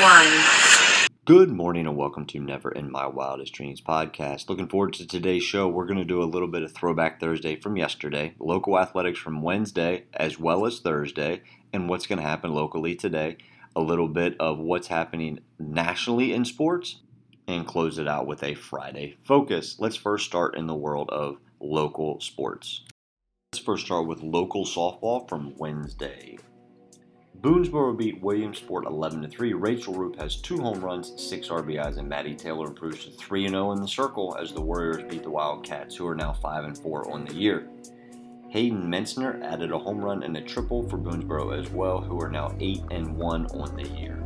one. Good morning and welcome to Never in My Wildest Dreams podcast. Looking forward to today's show. We're going to do a little bit of throwback Thursday from yesterday, local athletics from Wednesday as well as Thursday, and what's going to happen locally today, a little bit of what's happening nationally in sports, and close it out with a Friday focus. Let's first start in the world of local sports. Let's first start with local softball from Wednesday. Boonesboro beat Williamsport 11 3. Rachel Roop has two home runs, six RBIs, and Maddie Taylor improves to 3 0 in the circle as the Warriors beat the Wildcats, who are now 5 4 on the year. Hayden Mentzner added a home run and a triple for Boonesboro as well, who are now 8 and 1 on the year.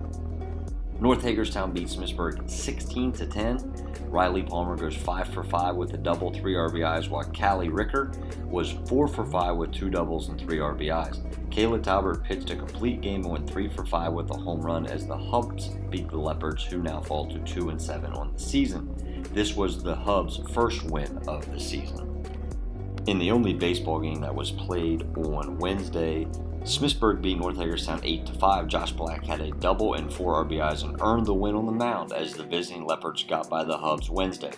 North Hagerstown beats Smithsburg 16 to 10. Riley Palmer goes 5 for 5 with a double, 3 RBIs, while Callie Ricker was 4 for 5 with 2 doubles and 3 RBIs. Kayla Talbert pitched a complete game and went 3 for 5 with a home run as the Hubs beat the Leopards, who now fall to 2 and 7 on the season. This was the Hubs' first win of the season. In the only baseball game that was played on Wednesday, Smithsburg beat North Hagerstown 8 5. Josh Black had a double and four RBIs and earned the win on the mound as the visiting Leopards got by the Hubs Wednesday.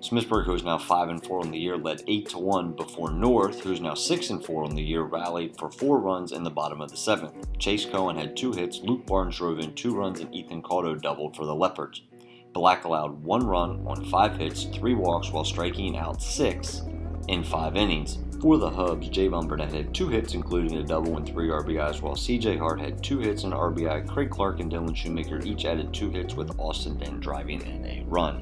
Smithsburg, who is now 5 and 4 on the year, led 8 to 1 before North, who is now 6 and 4 on the year, rallied for four runs in the bottom of the seventh. Chase Cohen had two hits, Luke Barnes drove in two runs, and Ethan Caldo doubled for the Leopards. Black allowed one run on five hits, three walks, while striking out six in five innings. For the Hubs, Javon Burnett had two hits, including a double and three RBIs, while CJ Hart had two hits and RBI. Craig Clark and Dylan Shoemaker each added two hits, with Austin Ben driving in a run.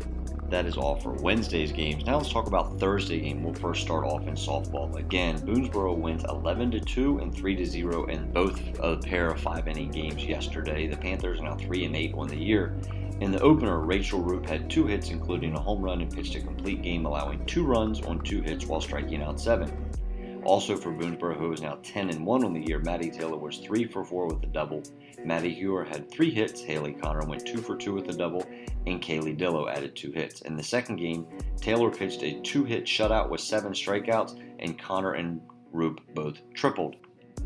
That is all for Wednesday's games. Now let's talk about Thursday game. We'll first start off in softball. Again, Boonesboro wins 11 to 2 and 3 to 0 in both a pair of five inning games yesterday. The Panthers are now 3 and 8 on the year. In the opener, Rachel Roop had two hits, including a home run, and pitched a complete game, allowing two runs on two hits while striking out seven. Also for Boonesboro, who is now 10 and 1 on the year, Maddie Taylor was 3 for 4 with a double. Maddie Hewer had 3 hits, Haley Connor went 2 for 2 with a double, and Kaylee Dillo added 2 hits. In the second game, Taylor pitched a 2 hit shutout with 7 strikeouts, and Connor and Roop both tripled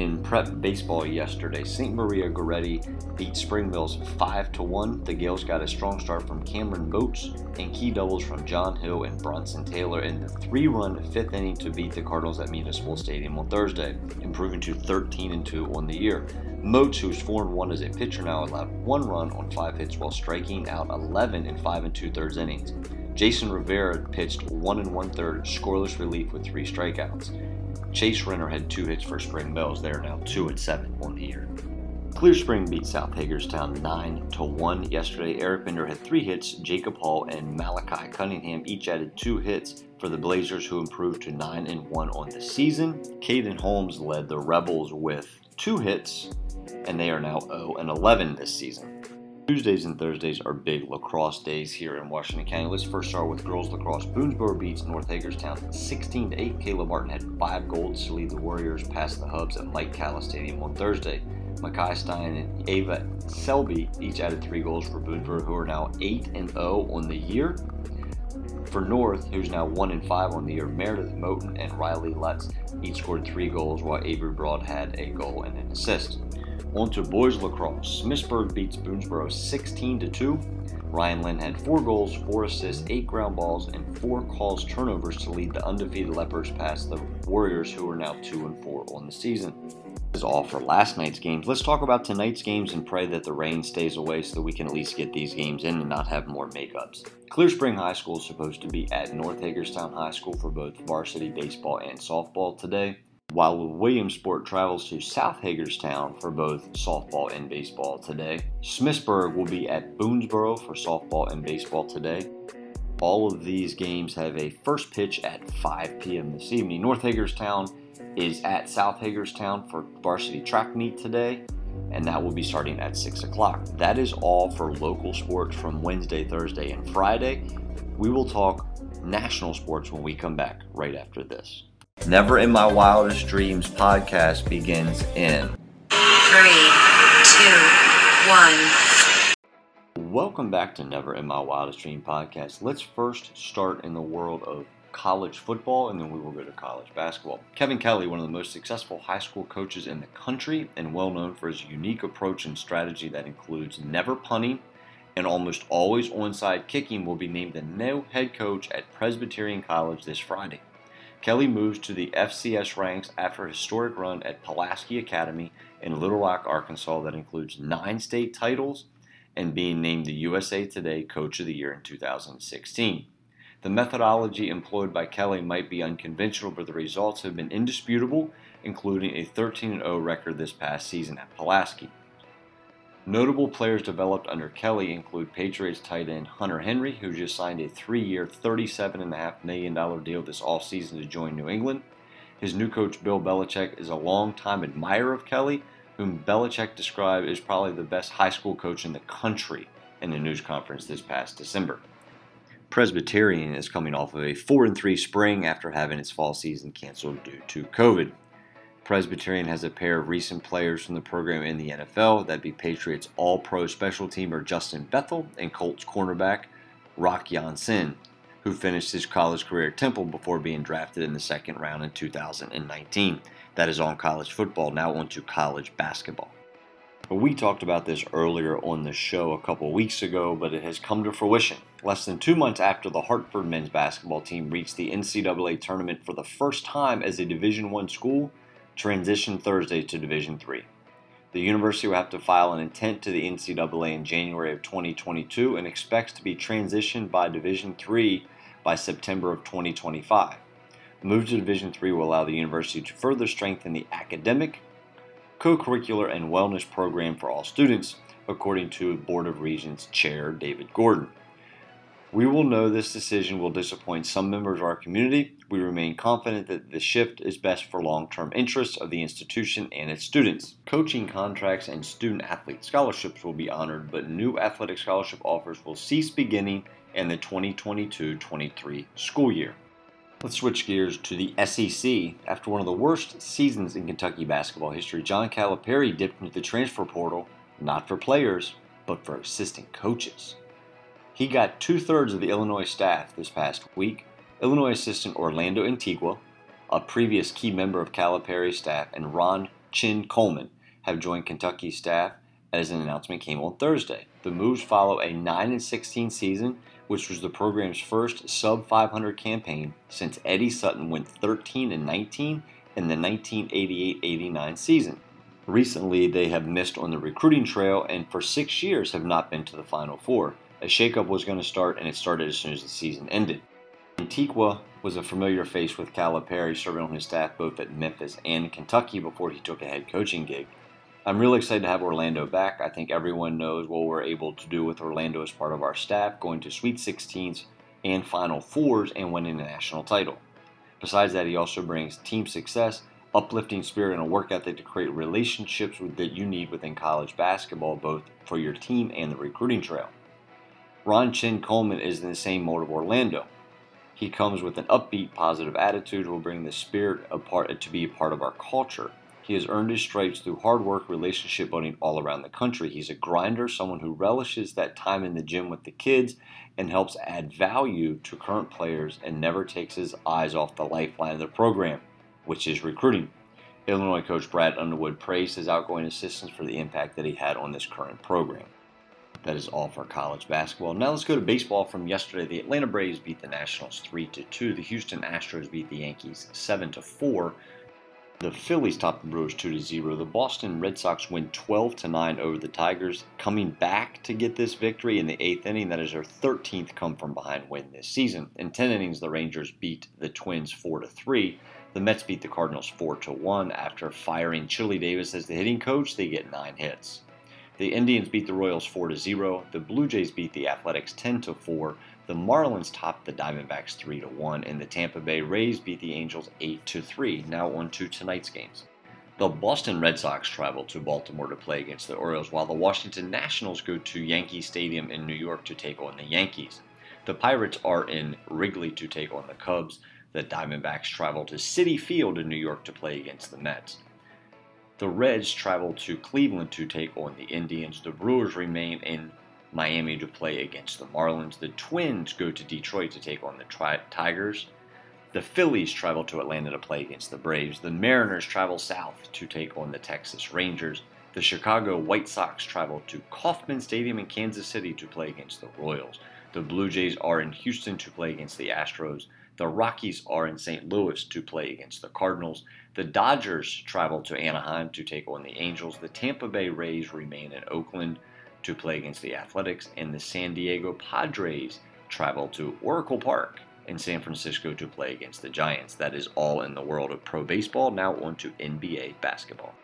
in prep baseball yesterday. St. Maria Goretti beat Spring Mills 5 to 1. The Gaels got a strong start from Cameron Moats and key doubles from John Hill and Bronson Taylor in the three run fifth inning to beat the Cardinals at Municipal Stadium on Thursday, improving to 13 and 2 on the year. Moats, who's 4 and 1 as a pitcher now, allowed one run on five hits while striking out 11 in 5 and 2 thirds innings. Jason Rivera pitched 1 and 1 third scoreless relief with three strikeouts. Chase Renner had two hits for Spring Mills. They are now two and seven on the year. Clear Spring beat South Hagerstown 9 to 1 yesterday. Eric Bender had three hits. Jacob Hall and Malachi Cunningham each added two hits for the Blazers, who improved to 9 and 1 on the season. Caden Holmes led the Rebels with two hits, and they are now 0 and 11 this season. Tuesdays and Thursdays are big lacrosse days here in Washington County. Let's first start with girls lacrosse. Boonesboro beats North Hagerstown 16 to 8. Kayla Martin had five goals to lead the Warriors past the Hubs at Mike Callas Stadium on Thursday. Makai Stein and Ava Selby each added three goals for Boonesboro, who are now 8 and 0 on the year. For North, who's now 1 and 5 on the year, Meredith Moten and Riley Lutz each scored three goals, while Avery Broad had a goal and an assist. On to boys lacrosse. Smithsburg beats Boonesboro 16 to 2. Ryan Lynn had four goals, four assists, eight ground balls, and four calls turnovers to lead the undefeated Leopards past the Warriors, who are now 2 and 4 on the season. This is all for last night's games. Let's talk about tonight's games and pray that the rain stays away so that we can at least get these games in and not have more makeups. Clear Spring High School is supposed to be at North Hagerstown High School for both varsity baseball and softball today while Williamsport travels to South Hagerstown for both softball and baseball today. Smithsburg will be at Boonesboro for softball and baseball today. All of these games have a first pitch at 5 p.m. this evening. North Hagerstown is at South Hagerstown for varsity track meet today. and that will be starting at 6 o'clock. That is all for local sports from Wednesday, Thursday, and Friday. We will talk national sports when we come back right after this. Never in My Wildest Dreams podcast begins in Three, two, one. Welcome back to Never in My Wildest Dream podcast. Let's first start in the world of college football and then we will go to college basketball. Kevin Kelly, one of the most successful high school coaches in the country and well known for his unique approach and strategy that includes never punting and almost always onside kicking, will be named the new head coach at Presbyterian College this Friday. Kelly moves to the FCS ranks after a historic run at Pulaski Academy in Little Rock, Arkansas, that includes nine state titles and being named the USA Today Coach of the Year in 2016. The methodology employed by Kelly might be unconventional, but the results have been indisputable, including a 13 0 record this past season at Pulaski. Notable players developed under Kelly include Patriots tight end Hunter Henry, who just signed a three year, $37.5 million deal this offseason to join New England. His new coach, Bill Belichick, is a longtime admirer of Kelly, whom Belichick described as probably the best high school coach in the country in a news conference this past December. Presbyterian is coming off of a 4 and 3 spring after having its fall season canceled due to COVID. Presbyterian has a pair of recent players from the program in the NFL. That'd be Patriots All Pro special teamer Justin Bethel and Colts cornerback Rock Ya-Sin, who finished his college career at Temple before being drafted in the second round in 2019. That is on college football. Now on to college basketball. We talked about this earlier on the show a couple weeks ago, but it has come to fruition. Less than two months after the Hartford men's basketball team reached the NCAA tournament for the first time as a Division One school, transition Thursday to Division Three. The university will have to file an intent to the NCAA in January of 2022 and expects to be transitioned by Division Three by September of 2025. The move to Division Three will allow the university to further strengthen the academic, co-curricular, and wellness program for all students, according to Board of Regents Chair David Gordon. We will know this decision will disappoint some members of our community. We remain confident that the shift is best for long term interests of the institution and its students. Coaching contracts and student athlete scholarships will be honored, but new athletic scholarship offers will cease beginning in the 2022 23 school year. Let's switch gears to the SEC. After one of the worst seasons in Kentucky basketball history, John Calipari dipped into the transfer portal, not for players, but for assistant coaches. He got two thirds of the Illinois staff this past week. Illinois assistant Orlando Antigua, a previous key member of Calipari's staff, and Ron Chin Coleman have joined Kentucky's staff as an announcement came on Thursday. The moves follow a 9 16 season which was the program's first sub 500 campaign since Eddie Sutton went 13 and 19 in the 1988-89 season. Recently, they have missed on the recruiting trail and for 6 years have not been to the final 4. A shakeup was going to start and it started as soon as the season ended. Antigua was a familiar face with Calipari serving on his staff both at Memphis and Kentucky before he took a head coaching gig. I'm really excited to have Orlando back. I think everyone knows what we're able to do with Orlando as part of our staff, going to Sweet 16s and Final Fours and winning a national title. Besides that, he also brings team success, uplifting spirit, and a work ethic to create relationships that you need within college basketball, both for your team and the recruiting trail. Ron Chin Coleman is in the same mold of Orlando. He comes with an upbeat, positive attitude who will bring the spirit to be a part of our culture. He has earned his stripes through hard work, relationship building all around the country. He's a grinder, someone who relishes that time in the gym with the kids and helps add value to current players and never takes his eyes off the lifeline of the program, which is recruiting. Illinois coach Brad Underwood praised his outgoing assistants for the impact that he had on this current program. That is all for college basketball. Now let's go to baseball from yesterday. The Atlanta Braves beat the Nationals 3 to 2. The Houston Astros beat the Yankees 7 to 4. The Phillies topped the Brewers 2 to 0. The Boston Red Sox win 12 to 9 over the Tigers, coming back to get this victory in the eighth inning. That is their 13th come from behind win this season. In 10 innings, the Rangers beat the Twins 4 to 3. The Mets beat the Cardinals 4 to 1. After firing Chili Davis as the hitting coach, they get nine hits. The Indians beat the Royals 4 to 0. The Blue Jays beat the Athletics 10 to 4. The Marlins topped the Diamondbacks 3 to 1, and the Tampa Bay Rays beat the Angels 8 to 3. Now on to tonight's games. The Boston Red Sox travel to Baltimore to play against the Orioles, while the Washington Nationals go to Yankee Stadium in New York to take on the Yankees. The Pirates are in Wrigley to take on the Cubs. The Diamondbacks travel to Citi Field in New York to play against the Mets. The Reds travel to Cleveland to take on the Indians. The Brewers remain in Miami to play against the Marlins. The Twins go to Detroit to take on the tri- Tigers. The Phillies travel to Atlanta to play against the Braves. The Mariners travel south to take on the Texas Rangers. The Chicago White Sox travel to Kauffman Stadium in Kansas City to play against the Royals. The Blue Jays are in Houston to play against the Astros. The Rockies are in St. Louis to play against the Cardinals. The Dodgers travel to Anaheim to take on the Angels. The Tampa Bay Rays remain in Oakland to play against the Athletics. And the San Diego Padres travel to Oracle Park in San Francisco to play against the Giants. That is all in the world of pro baseball. Now on to NBA basketball.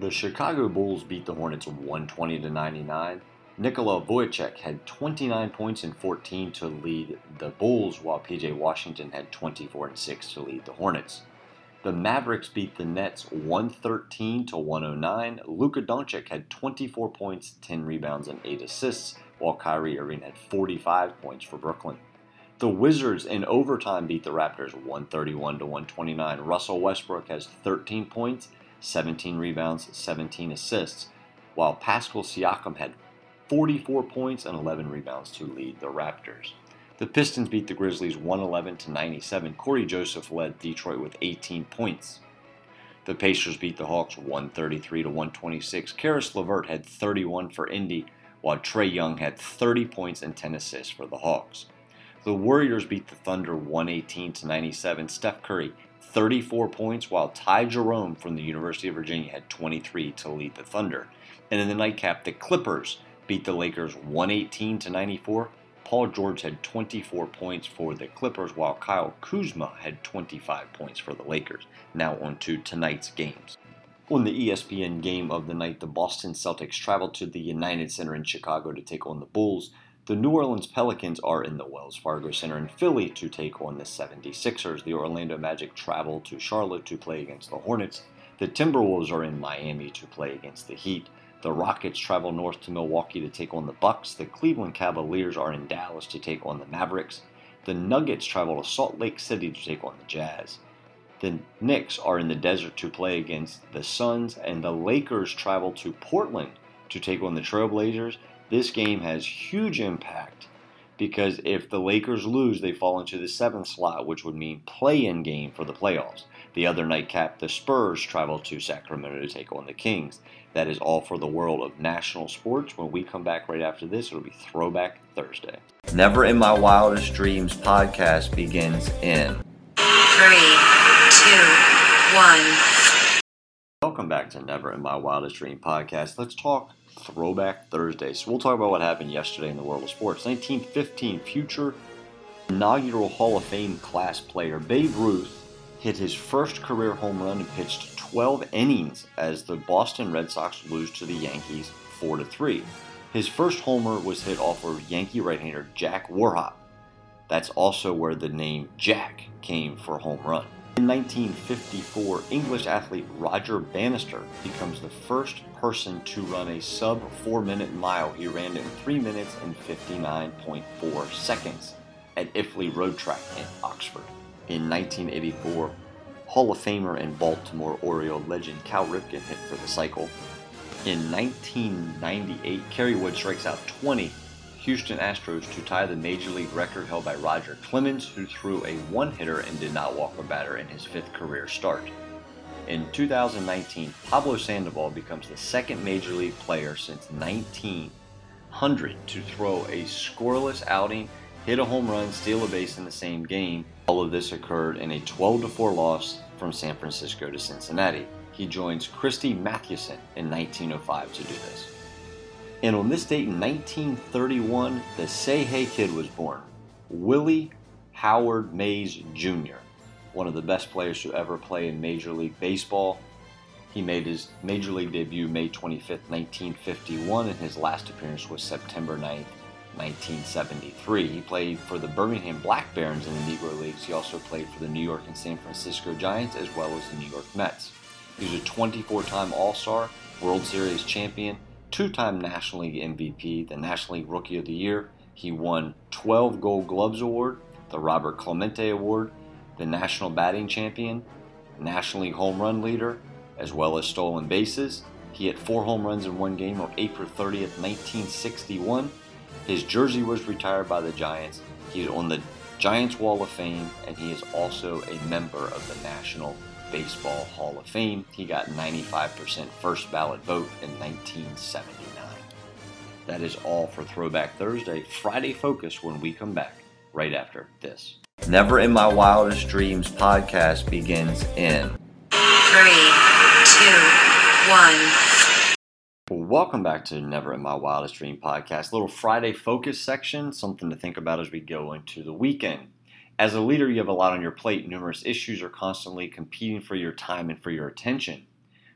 The Chicago Bulls beat the Hornets 120 to 99. Nikola Vucevic had 29 points and 14 to lead the Bulls, while PJ Washington had 24 and 6 to lead the Hornets. The Mavericks beat the Nets 113 to 109. Luka Doncic had 24 points, 10 rebounds, and 8 assists, while Kyrie Irving had 45 points for Brooklyn. The Wizards in overtime beat the Raptors 131 to 129. Russell Westbrook has 13 points, 17 rebounds, 17 assists, while Pascal Siakam had 44 points and 11 rebounds to lead the Raptors. The Pistons beat the Grizzlies 111 to 97. Cory Joseph led Detroit with 18 points. The Pacers beat the Hawks 133 to 126. Caris LeVert had 31 for Indy, while Trae Young had 30 points and 10 assists for the Hawks. The Warriors beat the Thunder 118 to 97. Steph Curry 34 points, while Ty Jerome from the University of Virginia had 23 to lead the Thunder. And in the nightcap, the Clippers beat the Lakers 118 to 94. Paul George had 24 points for the Clippers, while Kyle Kuzma had 25 points for the Lakers. Now on to tonight's games. On the ESPN game of the night, the Boston Celtics traveled to the United Center in Chicago to take on the Bulls. The New Orleans Pelicans are in the Wells Fargo Center in Philly to take on the 76ers. The Orlando Magic travel to Charlotte to play against the Hornets. The Timberwolves are in Miami to play against the Heat. The Rockets travel north to Milwaukee to take on the Bucks. The Cleveland Cavaliers are in Dallas to take on the Mavericks. The Nuggets travel to Salt Lake City to take on the Jazz. The Knicks are in the desert to play against the Suns, and the Lakers travel to Portland to take on the Trailblazers this game has huge impact because if the Lakers lose, they fall into the seventh slot, which would mean play-in game for the playoffs. The other nightcap, the Spurs travel to Sacramento to take on the Kings. That is all for the world of national sports. When we come back right after this, it'll be Throwback Thursday. Never in My Wildest Dreams podcast begins in Three, two, one. Welcome back to Never in My Wildest Dream podcast. Let's talk Throwback Thursday. So we'll talk about what happened yesterday in the world of sports. 1915 future inaugural Hall of Fame class player Babe Ruth hit his first career home run and pitched 12 innings as the Boston Red Sox lose to the Yankees 4 3. His first homer was hit off of Yankee right-hander Jack Warhop. That's also where the name Jack came for home run. In 1954, English athlete Roger Bannister becomes the first person to run a sub 4 minute mile. He ran in 3 minutes and 59.4 seconds at Iffley Road Track in Oxford. In 1984, Hall of Famer and Baltimore Oriole legend Cal Ripken hit for the cycle. In 1998, Kerry Wood strikes out 20 Houston Astros to tie the major league record held by Roger Clemens, who threw a one hitter and did not walk a batter in his fifth career start. In 2019, Pablo Sandoval becomes the second major league player since 1900 to throw a scoreless outing, hit a home run, steal a base in the same game. All of this occurred in a 12 4 loss from San Francisco to Cincinnati. He joins Christy Mathewson in 1905 to do this. And on this date in 1931, the Say Hey Kid was born. Willie Howard Mays Jr., one of the best players to ever play in Major League Baseball. He made his Major League debut May 25, 1951, and his last appearance was September 9, 1973. He played for the Birmingham Black Barons in the Negro Leagues. He also played for the New York and San Francisco Giants as well as the New York Mets. He was a 24 time All Star, World Series champion, two time National League MVP, the National League Rookie of the Year. He won 12 Gold Gloves Award, the Robert Clemente Award, the National Batting Champion, National League Home Run Leader, as well as stolen bases. He hit four home runs in one game on April 30th, 1961. His jersey was retired by the Giants. He is on the Giants Wall of Fame, and he is also a member of the National Baseball Hall of Fame. He got 95% first ballot vote in 1979. That is all for Throwback Thursday. Friday Focus when we come back right after this. Never in My Wildest Dreams podcast begins in Three, two, one. Welcome back to Never in My Wildest Dream podcast. A Little Friday focus section, something to think about as we go into the weekend. As a leader, you have a lot on your plate. Numerous issues are constantly competing for your time and for your attention.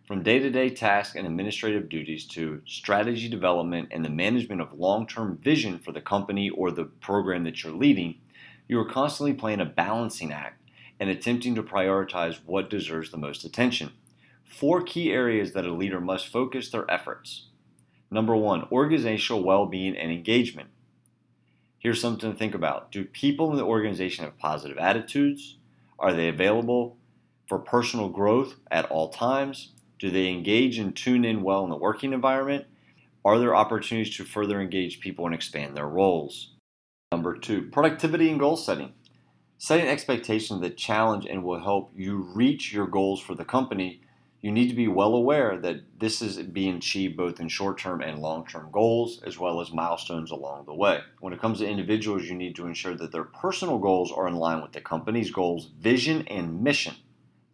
From day to day tasks and administrative duties to strategy development and the management of long term vision for the company or the program that you're leading, you are constantly playing a balancing act and attempting to prioritize what deserves the most attention. Four key areas that a leader must focus their efforts. Number one, organizational well being and engagement. Here's something to think about. Do people in the organization have positive attitudes? Are they available for personal growth at all times? Do they engage and tune in well in the working environment? Are there opportunities to further engage people and expand their roles? Number two, productivity and goal setting. Setting expectations that challenge and will help you reach your goals for the company you need to be well aware that this is being achieved both in short term and long term goals, as well as milestones along the way. When it comes to individuals, you need to ensure that their personal goals are in line with the company's goals, vision, and mission.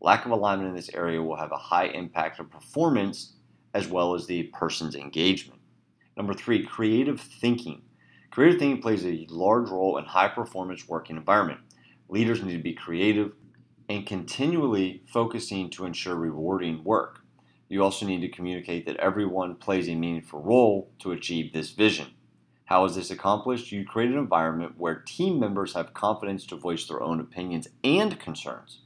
Lack of alignment in this area will have a high impact on performance as well as the person's engagement. Number three, creative thinking. Creative thinking plays a large role in high performance working environment. Leaders need to be creative, and continually focusing to ensure rewarding work. You also need to communicate that everyone plays a meaningful role to achieve this vision. How is this accomplished? You create an environment where team members have confidence to voice their own opinions and concerns.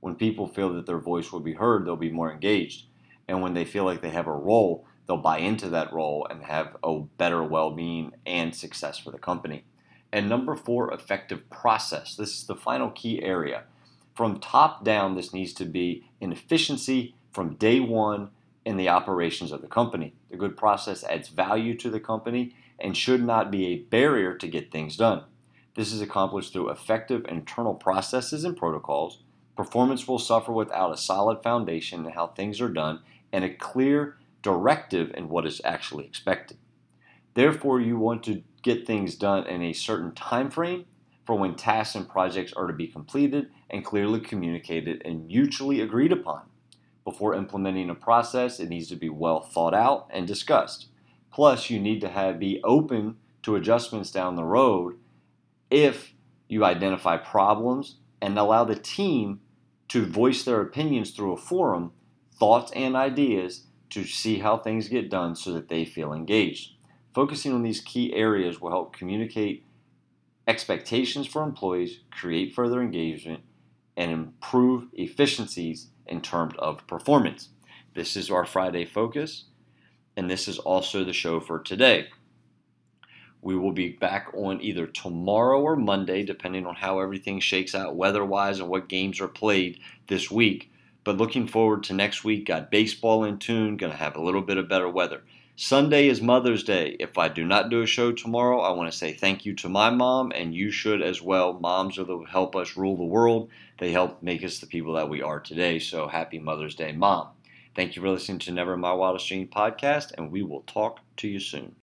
When people feel that their voice will be heard, they'll be more engaged. And when they feel like they have a role, they'll buy into that role and have a better well being and success for the company. And number four, effective process. This is the final key area. From top down, this needs to be an efficiency from day one in the operations of the company. The good process adds value to the company and should not be a barrier to get things done. This is accomplished through effective internal processes and protocols. Performance will suffer without a solid foundation in how things are done and a clear directive in what is actually expected. Therefore, you want to get things done in a certain time frame for when tasks and projects are to be completed and clearly communicated and mutually agreed upon. Before implementing a process, it needs to be well thought out and discussed. Plus, you need to have, be open to adjustments down the road if you identify problems and allow the team to voice their opinions through a forum, thoughts and ideas to see how things get done so that they feel engaged. Focusing on these key areas will help communicate expectations for employees, create further engagement, and improve efficiencies in terms of performance. This is our Friday focus, and this is also the show for today. We will be back on either tomorrow or Monday, depending on how everything shakes out weather wise and what games are played this week. But looking forward to next week, got baseball in tune, going to have a little bit of better weather. Sunday is Mother's Day. If I do not do a show tomorrow, I want to say thank you to my mom, and you should as well. Moms are the help us rule the world. They help make us the people that we are today. So happy Mother's Day, Mom. Thank you for listening to Never My Wildest Dream podcast, and we will talk to you soon.